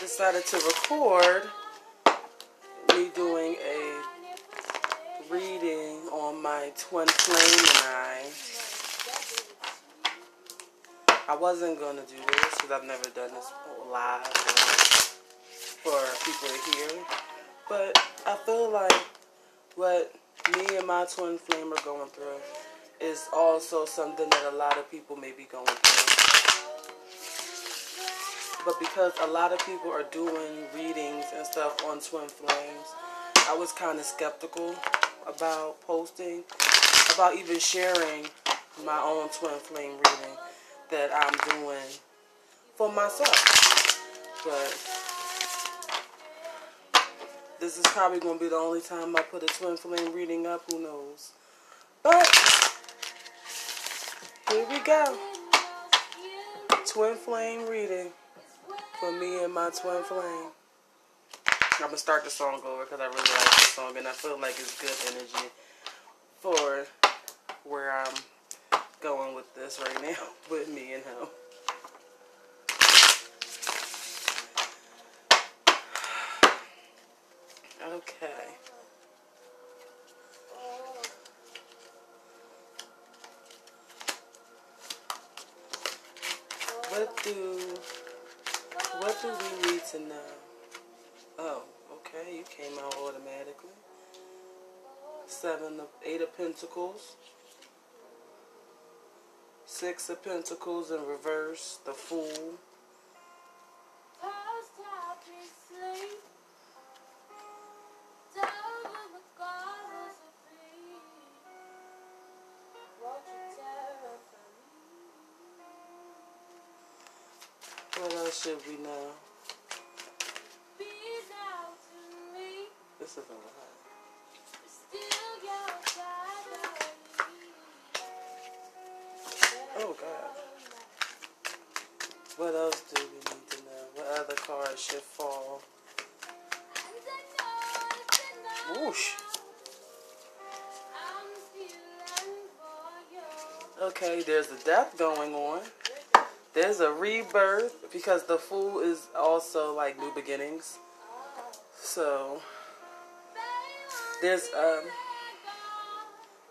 decided to record me doing a reading on my twin flame and I. I wasn't going to do this because I've never done this live for people to hear. But I feel like what me and my twin flame are going through is also something that a lot of people may be going through. But because a lot of people are doing readings and stuff on twin flames, I was kind of skeptical about posting, about even sharing my own twin flame reading that I'm doing for myself. But this is probably going to be the only time I put a twin flame reading up. Who knows? But here we go. Twin flame reading for me and my twin flame. I'm gonna start the song over because I really like the song and I feel like it's good energy for where I'm going with this right now with me and him. Okay. What do do we need to know? Oh, okay, you came out automatically. Seven of eight of pentacles. Six of pentacles in reverse, the fool. Should we know? This is a lot. Oh God. What else do we need to know? What other cards should fall? Whoosh. Okay, there's a death going on. There's a rebirth because the fool is also like new beginnings. So there's um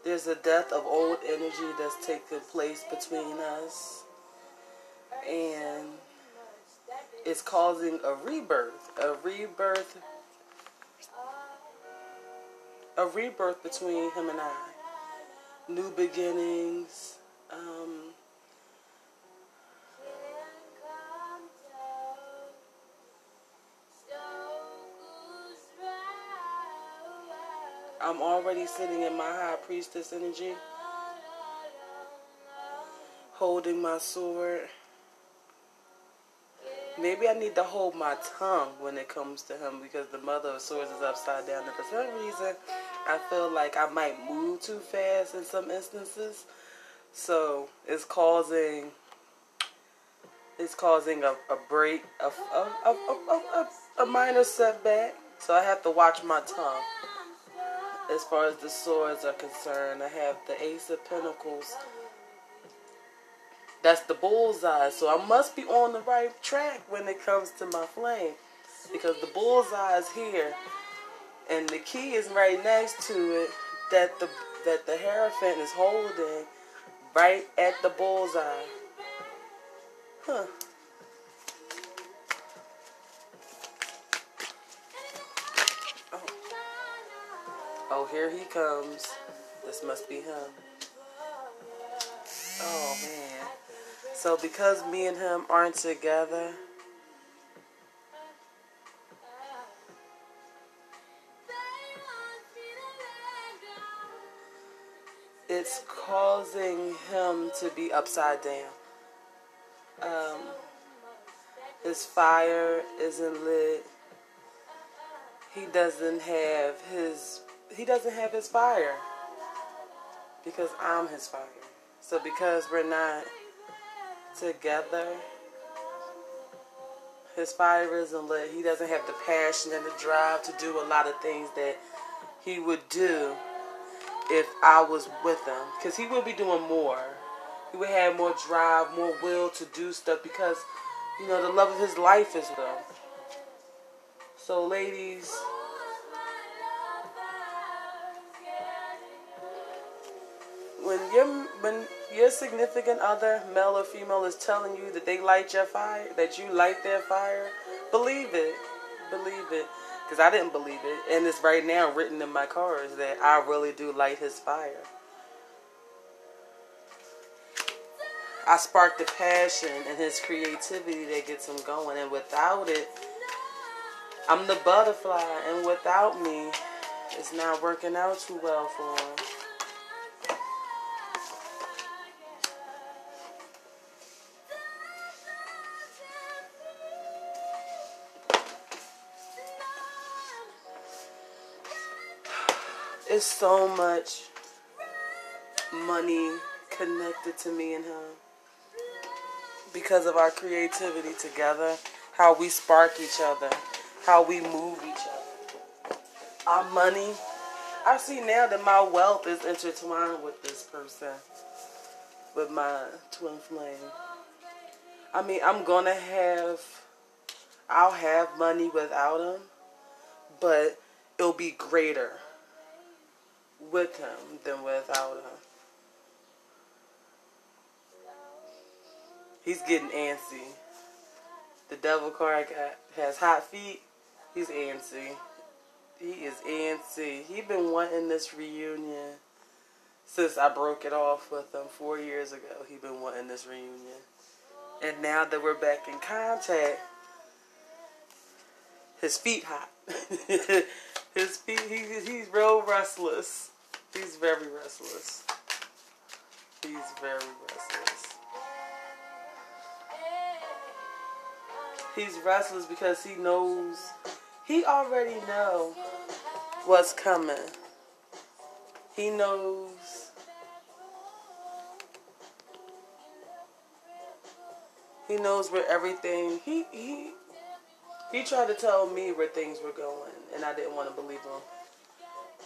there's a death of old energy that's taking place between us and it's causing a rebirth a rebirth a rebirth between him and I new beginnings um I'm already sitting in my high priestess energy, holding my sword. Maybe I need to hold my tongue when it comes to him because the mother of swords is upside down. And for some reason, I feel like I might move too fast in some instances. So it's causing it's causing a, a break, a, a, a, a, minor setback. So I have to watch my tongue as far as the swords are concerned. I have the Ace of Pentacles. That's the bullseye. So I must be on the right track when it comes to my flame. Because the bullseye is here. And the key is right next to it that the that the Hierophant is holding right at the bullseye. Huh. Oh, here he comes. This must be him. Oh, man. So because me and him aren't together, it's causing him to be upside down. Um, his fire isn't lit. He doesn't have his he doesn't have his fire because I'm his fire. So because we're not together, his fire isn't lit. He doesn't have the passion and the drive to do a lot of things that he would do if I was with him. Because he would be doing more. He would have more drive, more will to do stuff because, you know, the love of his life is with him. So, ladies, when your when your significant other, male or female, is telling you that they light your fire, that you light their fire, believe it, believe it, because I didn't believe it, and it's right now written in my cards that I really do light his fire. I spark the passion and his creativity that gets him going, and without it, I'm the butterfly, and without me, it's not working out too well for him. It's so much money connected to me and him because of our creativity together, how we spark each other, how we move each other. Our money. I see now that my wealth is intertwined with this person, with my twin flame. I mean, I'm gonna have, I'll have money without him, but it'll be greater with him than without him. He's getting antsy. The devil card has hot feet. He's antsy. He is antsy. He been wanting this reunion since I broke it off with him four years ago. He been wanting this reunion. And now that we're back in contact, his feet hot. his he, he's real restless. He's very restless. He's very restless. He's restless because he knows, he already know what's coming. He knows he knows where everything he he he tried to tell me where things were going and I didn't want to believe him.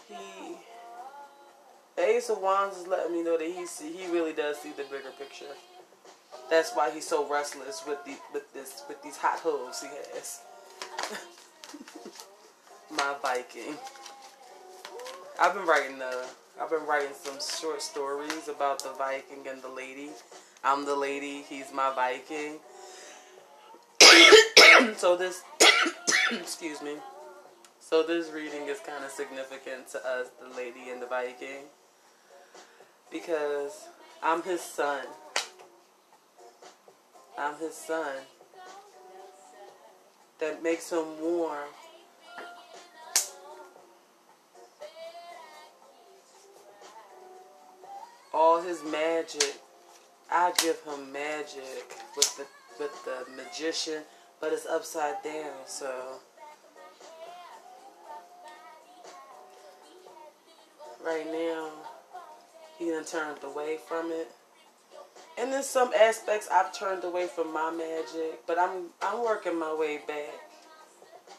He Ace of Wands is letting me know that he see he really does see the bigger picture. That's why he's so restless with the with this with these hot hooves he has. My Viking. I've been writing the I've been writing some short stories about the Viking and the lady. I'm the lady, he's my Viking. so this excuse me. So this reading is kind of significant to us, the lady and the Viking because I'm his sun. I'm his sun. That makes him warm. All his magic, I give him magic with the with the magician, but it's upside down, so right now he done turned away from it. And in some aspects, I've turned away from my magic, but I'm I'm working my way back.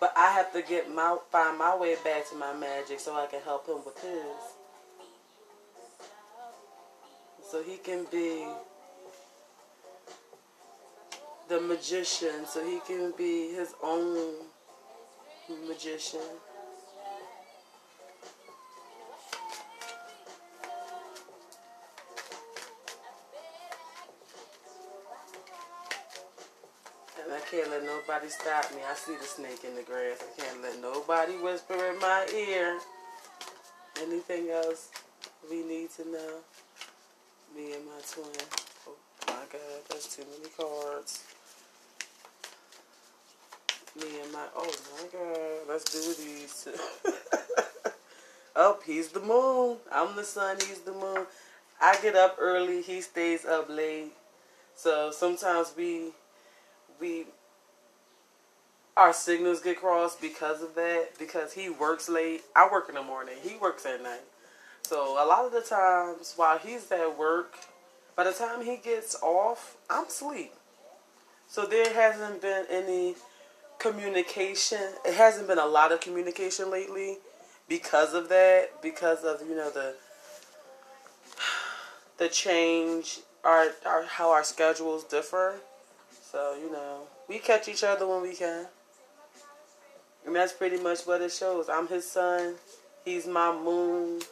But I have to get my find my way back to my magic so I can help him with his. So he can be the magician, so he can be his own magician. And I can't let nobody stop me. I see the snake in the grass. I can't let nobody whisper in my ear. Anything else we need to know? Me and my twin. Oh my God, that's too many cards. Me and my, oh my God, let's do these. oh, he's the moon. I'm the sun, he's the moon. I get up early, he stays up late. So sometimes we we our signals get crossed because of that. Because he works late. I work in the morning. He works at night. So a lot of the times while he's at work, by the time he gets off, I'm asleep. So there hasn't been any communication. It hasn't been a lot of communication lately because of that. Because of you know the the change, our, our how our schedules differ. So you know we catch each other when we can. And that's pretty much what it shows. I'm his sun. He's my moon.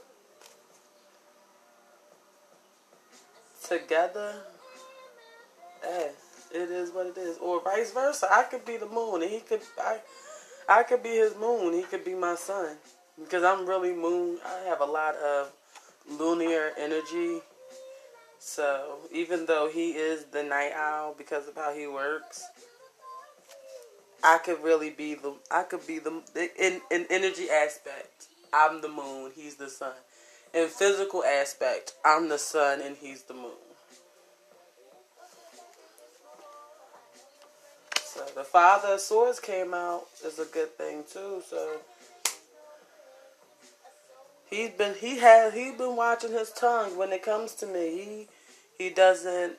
Together, eh, it is what it is. Or vice versa. I could be the moon and he could I I could be his moon. He could be my sun. Because I'm really moon. I have a lot of lunar energy. So even though he is the night owl because of how he works, I could really be the I could be the in in energy aspect. I'm the moon, he's the sun. In physical aspect, I'm the sun and he's the moon. So the father of swords came out is a good thing too. So he's been he has he's been watching his tongue when it comes to me. He he doesn't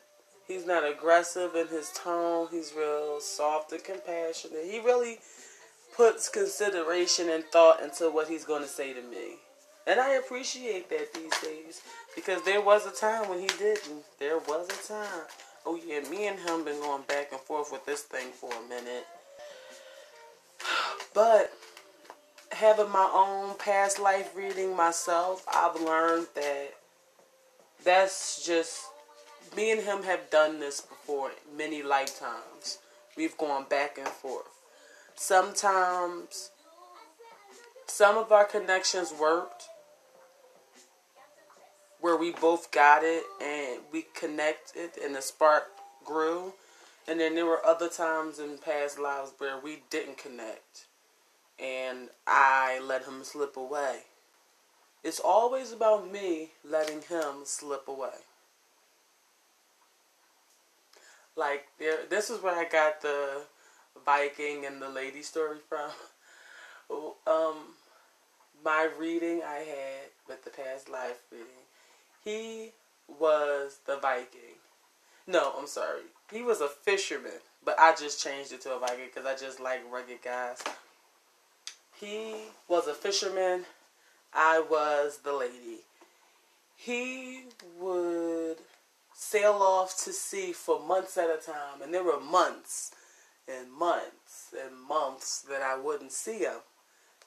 He's not aggressive in his tone. He's real soft and compassionate. He really puts consideration and thought into what he's going to say to me. And I appreciate that these days because there was a time when he didn't. There was a time. Oh yeah, me and him been going back and forth with this thing for a minute. But having my own past life reading myself, I've learned that that's just me and him have done this before many lifetimes. We've gone back and forth. Sometimes some of our connections worked where we both got it and we connected and the spark grew. And then there were other times in past lives where we didn't connect and I let him slip away. It's always about me letting him slip away. Like there, this is where I got the Viking and the lady story from. um, my reading I had with the past life reading, he was the Viking. No, I'm sorry. He was a fisherman, but I just changed it to a Viking because I just like rugged guys. He was a fisherman. I was the lady. He would sail off to sea for months at a time. And there were months and months and months that I wouldn't see him.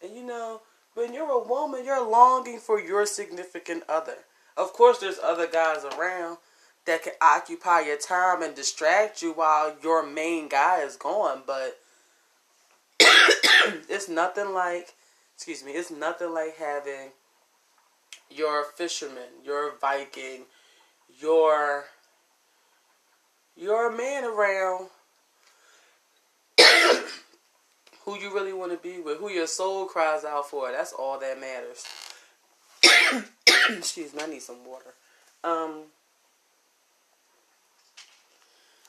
And you know, when you're a woman, you're longing for your significant other. Of course, there's other guys around that can occupy your time and distract you while your main guy is gone, but it's nothing like, excuse me, it's nothing like having your fisherman, your Viking, your your man around who you really want to be with, who your soul cries out for. That's all that matters. Excuse me, I need some water. Um,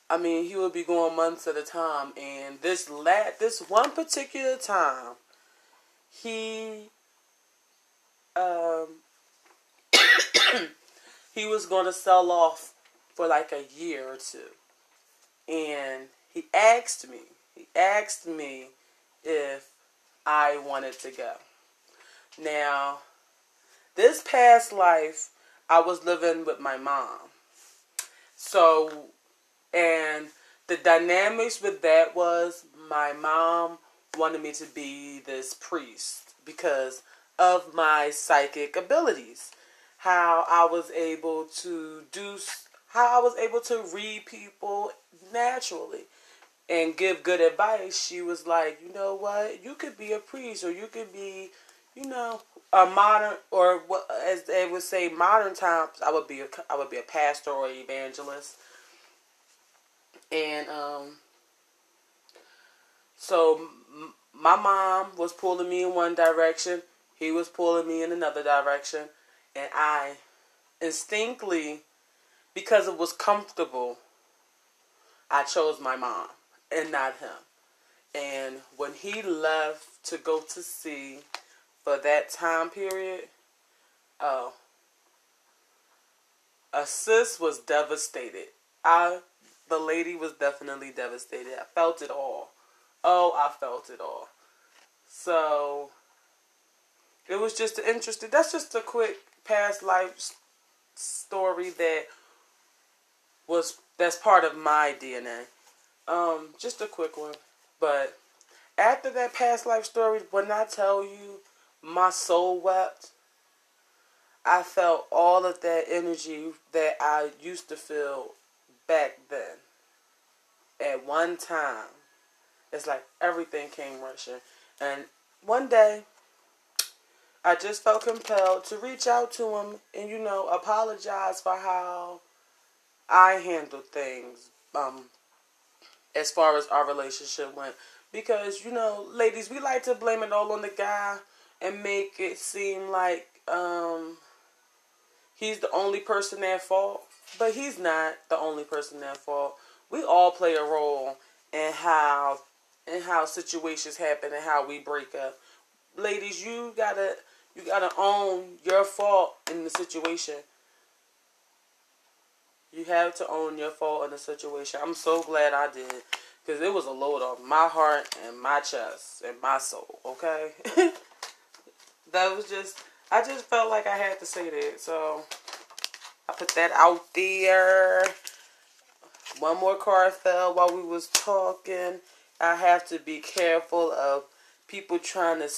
I mean, he would be going months at a time, and this la- this one particular time, he um he was going to sell off for like a year or two. And he asked me, he asked me if I wanted to go. Now, this past life, I was living with my mom. So, and the dynamics with that was my mom wanted me to be this priest because of my psychic abilities how I was able to do, how I was able to read people naturally and give good advice. She was like, you know what, you could be a priest or you could be, you know, a modern or as they would say modern times. I would be a, I would be a pastor or evangelist, and um. So my mom was pulling me in one direction. He was pulling me in another direction and I instinctively, because it was comfortable, I chose my mom and not him. And when he left to go to sea for that time period, oh, a sis was devastated. I, the lady was definitely devastated. I felt it all. Oh, I felt it all. So it was just interesting. That's just a quick past life story that was that's part of my DNA. Um, just a quick one, but after that past life story, when I tell you my soul wept, I felt all of that energy that I used to feel back then. At one time, it's like everything came rushing. And one day, I just felt compelled to reach out to him and, you know, apologize for how I handled things um, as far as our relationship went. Because, you know, ladies, we like to blame it all on the guy and make it seem like um, he's the only person at fault. But he's not the only person at fault. We all play a role in how in how situations happen and how we break up. Ladies, you gotta you gotta own your fault in the situation. You have to own your fault in the situation. I'm so glad I did. Because it was a load off my heart and my chest and my soul, okay? that was just, I just felt like I had to say that. So, I put that out there. One more car fell while we was talking. I have to be careful of people trying to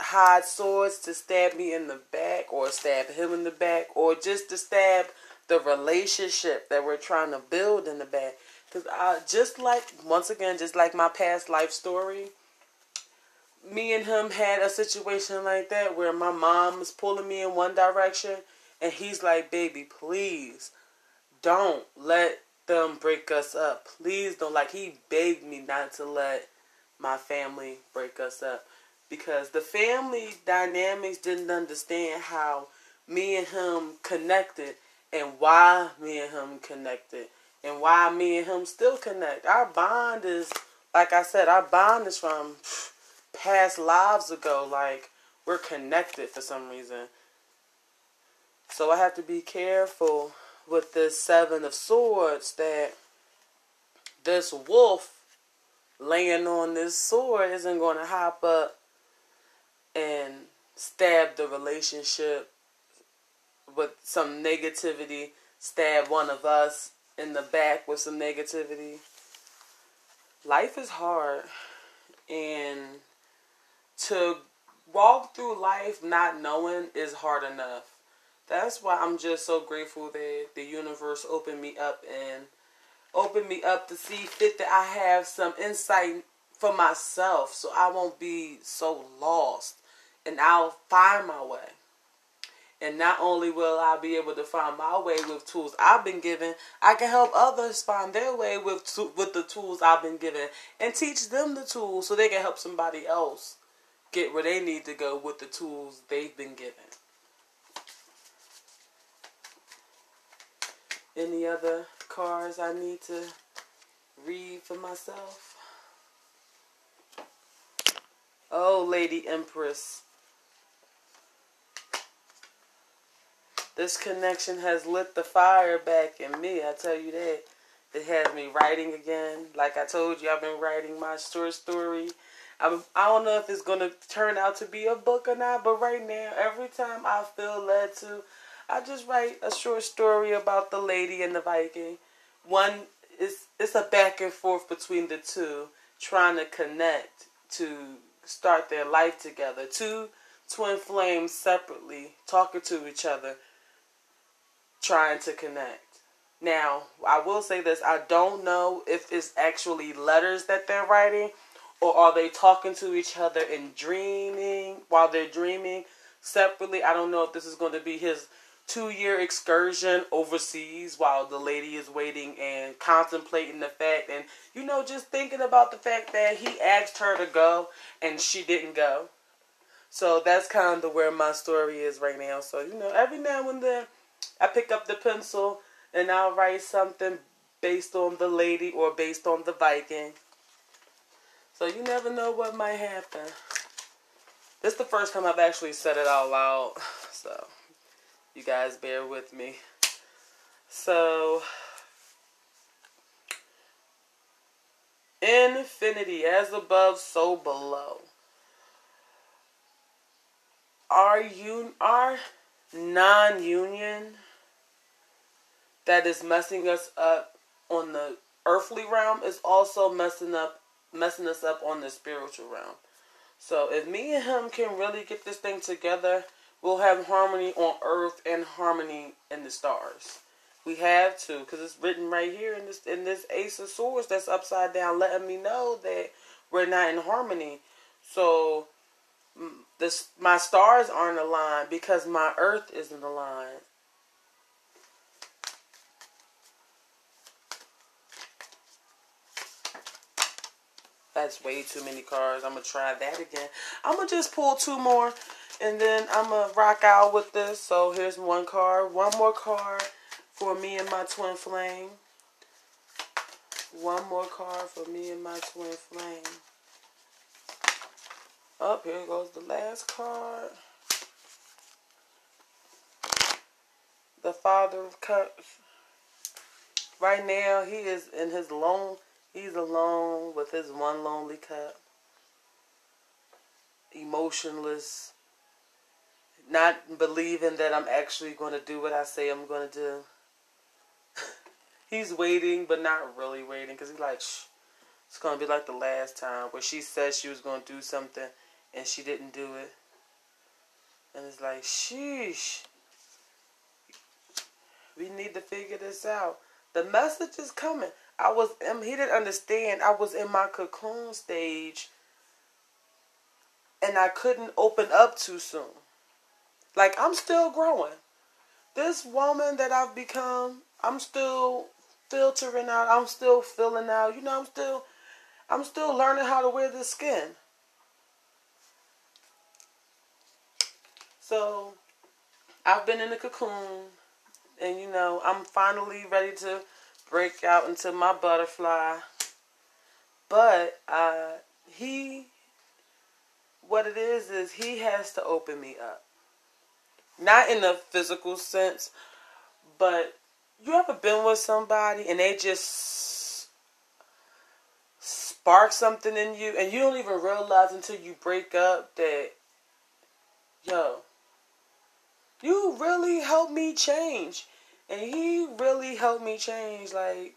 hide swords to stab me in the back or stab him in the back or just to stab the relationship that we're trying to build in the back. Because I just like, once again, just like my past life story, me and him had a situation like that where my mom was pulling me in one direction and he's like, baby, please don't let them break us up. Please don't. Like, he begged me not to let my family break us up because the family dynamics didn't understand how me and him connected and why me and him connected and why me and him still connect. Our bond is, like I said, our bond is from past lives ago. Like, we're connected for some reason. So I have to be careful with this Seven of Swords that this wolf laying on this sword isn't going to hop up and stab the relationship with some negativity, stab one of us in the back with some negativity. Life is hard, and to walk through life not knowing is hard enough. That's why I'm just so grateful that the universe opened me up and opened me up to see fit that I have some insight for myself so I won't be so lost and I'll find my way. And not only will I be able to find my way with tools I've been given, I can help others find their way with with the tools I've been given and teach them the tools so they can help somebody else get where they need to go with the tools they've been given. Any other cards I need to read for myself? Oh, Lady Empress. This connection has lit the fire back in me. I tell you that. It has me writing again. Like I told you, I've been writing my short story. I'm, I don't know if it's to turn out to be a book or not, but right now, every time I feel led to, I just write a short story about the lady and the Viking. One is it's a back and forth between the two, trying to connect to start their life together. Two twin flames separately, talking to each other trying to connect. Now, I will say this I don't know if it's actually letters that they're writing or are they talking to each other and dreaming while they're dreaming separately. I don't know if this is going to be his two year excursion overseas while the lady is waiting and contemplating the fact and, you know, just thinking about the fact that he asked her to go and she didn't go. So that's kind of where my story is right now. So, you know, every now and then I pick up the pencil and I'll write something based on the lady or based on the Viking. So you never know what might happen. This is the first time I've actually said it all out loud. So you guys bear with me. So infinity as above so below. Are you are non-union that is messing us up on the earthly realm is also messing up messing us up on the spiritual realm. So if me and him can really get this thing together, we'll have harmony on earth and harmony in the stars. We have to, because it's written right here in this in this Ace of Swords that's upside down, letting me know that we're not in harmony. So this my stars aren't aligned because my earth isn't aligned. That's way too many cards. I'm gonna try that again. I'm gonna just pull two more, and then I'm gonna rock out with this. So here's one card, one more card for me and my twin flame. One more card for me and my twin flame. Up here goes the last card. The Father of Cups. Right now, he is in his lone He's alone with his one lonely cup, emotionless, not believing that I'm actually going to do what I say I'm going to do. he's waiting, but not really waiting because he's like, Shh, it's going to be like the last time where she said she was going to do something and she didn't do it. And it's like, sheesh. We need to figure this out. The message is coming. I was um, he didn't understand. I was in my cocoon stage and I couldn't open up too soon. Like I'm still growing. This woman that I've become, I'm still filtering out. I'm still filling out. You know, I'm still I'm still learning how to wear this skin. So, I've been in the cocoon and you know, I'm finally ready to break out into my butterfly. But uh, he, what it is, is he has to open me up. Not in the physical sense, but you ever been with somebody and they just spark something in you and you don't even realize until you break up that, yo, you really helped me change. And he really helped me change. Like,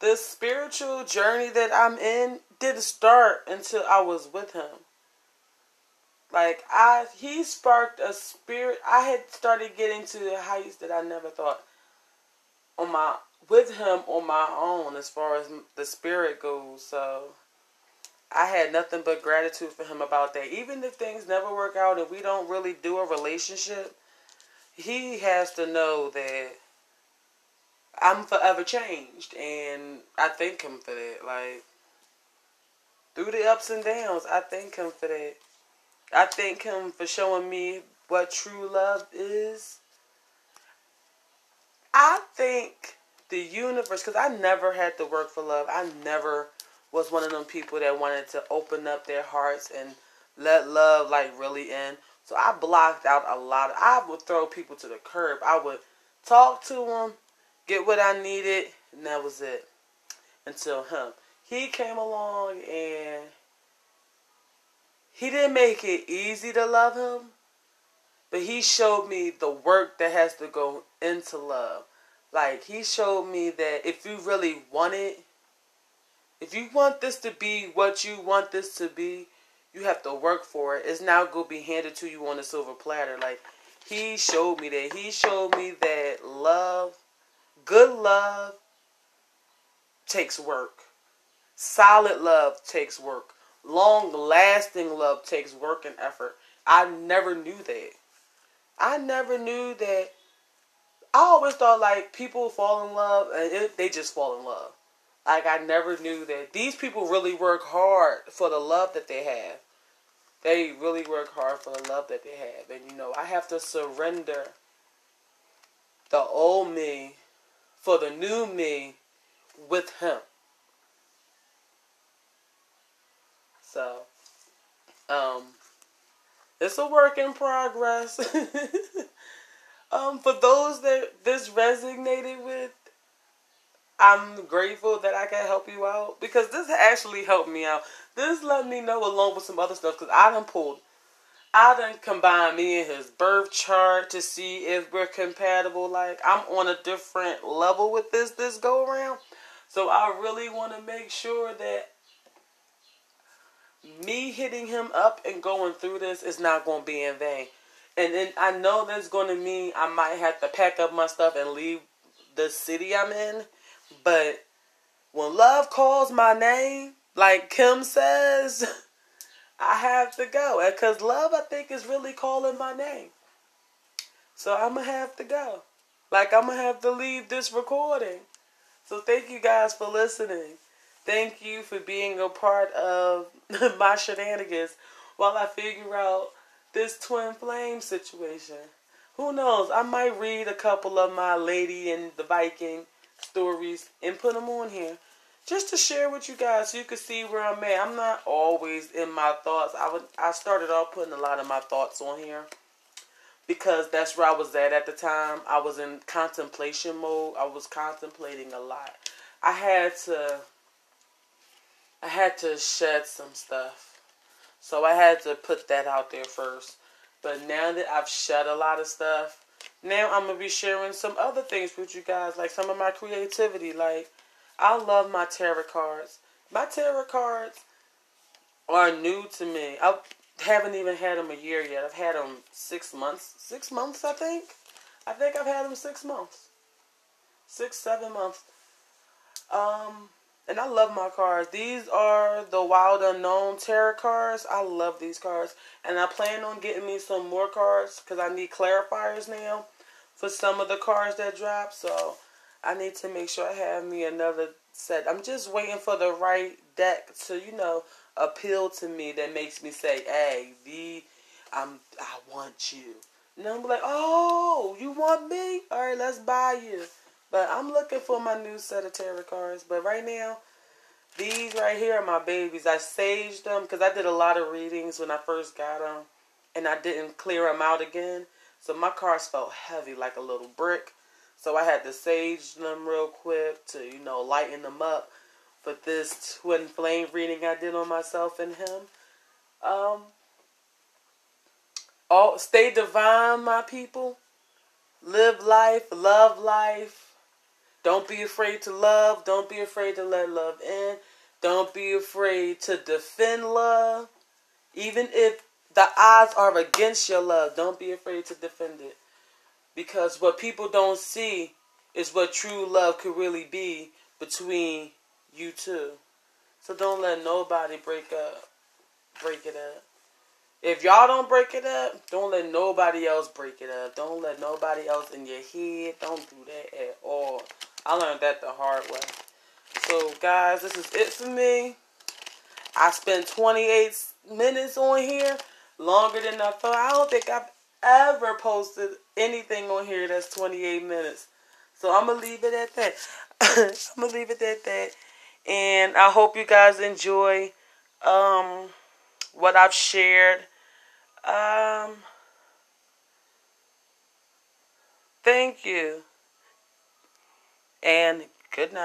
the spiritual journey that I'm in didn't start until I was with him. Like I he sparked a spirit I had started getting to the heights that I never thought on my with him on my own as far as the spirit goes. So I had nothing but gratitude for him about that. Even if things never work out and we don't really do a relationship, he has to know that I'm forever changed, and I thank him for that. Like through the ups and downs, I thank him for that. I thank him for showing me what true love is. I think the universe, because I never had to work for love. I never was one of them people that wanted to open up their hearts and let love like really in. So I blocked out a lot. Of, I would throw people to the curb. I would talk to them, get what I needed, and that was it. Until him. He came along and he didn't make it easy to love him, but he showed me the work that has to go into love. Like he showed me that if you really want it, if you want this to be what you want this to be, you have to work for it. It's now going to be handed to you on a silver platter. Like, he showed me that. He showed me that love, good love, takes work. Solid love takes work. Long lasting love takes work and effort. I never knew that. I never knew that. I always thought like people fall in love and it, they just fall in love. Like I never knew that these people really work hard for the love that they have they really work hard for the love that they have. And you know, I have to surrender the old me for the new me with him. So, um, it's a work in progress. um, for those that this resonated with, I'm grateful that I can help you out because this actually helped me out. This let me know along with some other stuff because I done pulled, I done combined me and his birth chart to see if we're compatible. Like I'm on a different level with this this go around, so I really want to make sure that me hitting him up and going through this is not going to be in vain. And then I know that's going to mean I might have to pack up my stuff and leave the city I'm in. But when love calls my name, like Kim says, I have to go. Because love, I think, is really calling my name. So I'm going to have to go. Like, I'm going to have to leave this recording. So thank you guys for listening. Thank you for being a part of my shenanigans while I figure out this twin flame situation. Who knows? I might read a couple of my Lady and the Viking stories and put them on here just to share with you guys so you can see where I'm at. I'm not always in my thoughts. I would I started off putting a lot of my thoughts on here because that's where I was at at the time. I was in contemplation mode. I was contemplating a lot. I had to I had to shed some stuff. So I had to put that out there first. But now that I've shed a lot of stuff, now I'm gonna be sharing some other things with you guys, like some of my creativity. Like I love my tarot cards. My tarot cards are new to me. I haven't even had them a year yet. I've had them six months. Six months, I think. I think I've had them six months. Six, seven months. Um, and I love my cards. These are the Wild Unknown Tarot cards. I love these cards. And I plan on getting me some more cards because I need clarifiers now for some of the cards that drop. So I need to make sure I have me another set. I'm just waiting for the right deck to, you know, appeal to me that makes me say, hey, V, I'm, I want you. And I'm like, oh, you want me? All right, let's buy you. But I'm looking for my new set of tarot cards. But right now, these right here are my babies. I saged them because I did a lot of readings when I first got them. And I didn't clear them out again. So my cards felt heavy like a little brick. So I had to sage them real quick to, you know, lighten them up. But this twin flame reading I did on myself and him. Um, stay divine, my people. Live life, love life don't be afraid to love. Don't be afraid to let love in. Don't be afraid to defend love. Even if the odds are against your love, don't be afraid to defend it. Because what people don't see is what true love could really be between you two. So don't let nobody break up. Break it up. If y'all don't break it up, don't let nobody else break it up. Don't let nobody else in your head. Don't do that at all. I learned that the hard way. So, guys, this is it for me. I spent 28 minutes on here, longer than I thought. I don't think I've ever posted anything on here that's 28 minutes. So I'm going to leave it at that. I'm going to leave it at that. And I hope you guys enjoy um, what I've shared. Um, thank you and good night.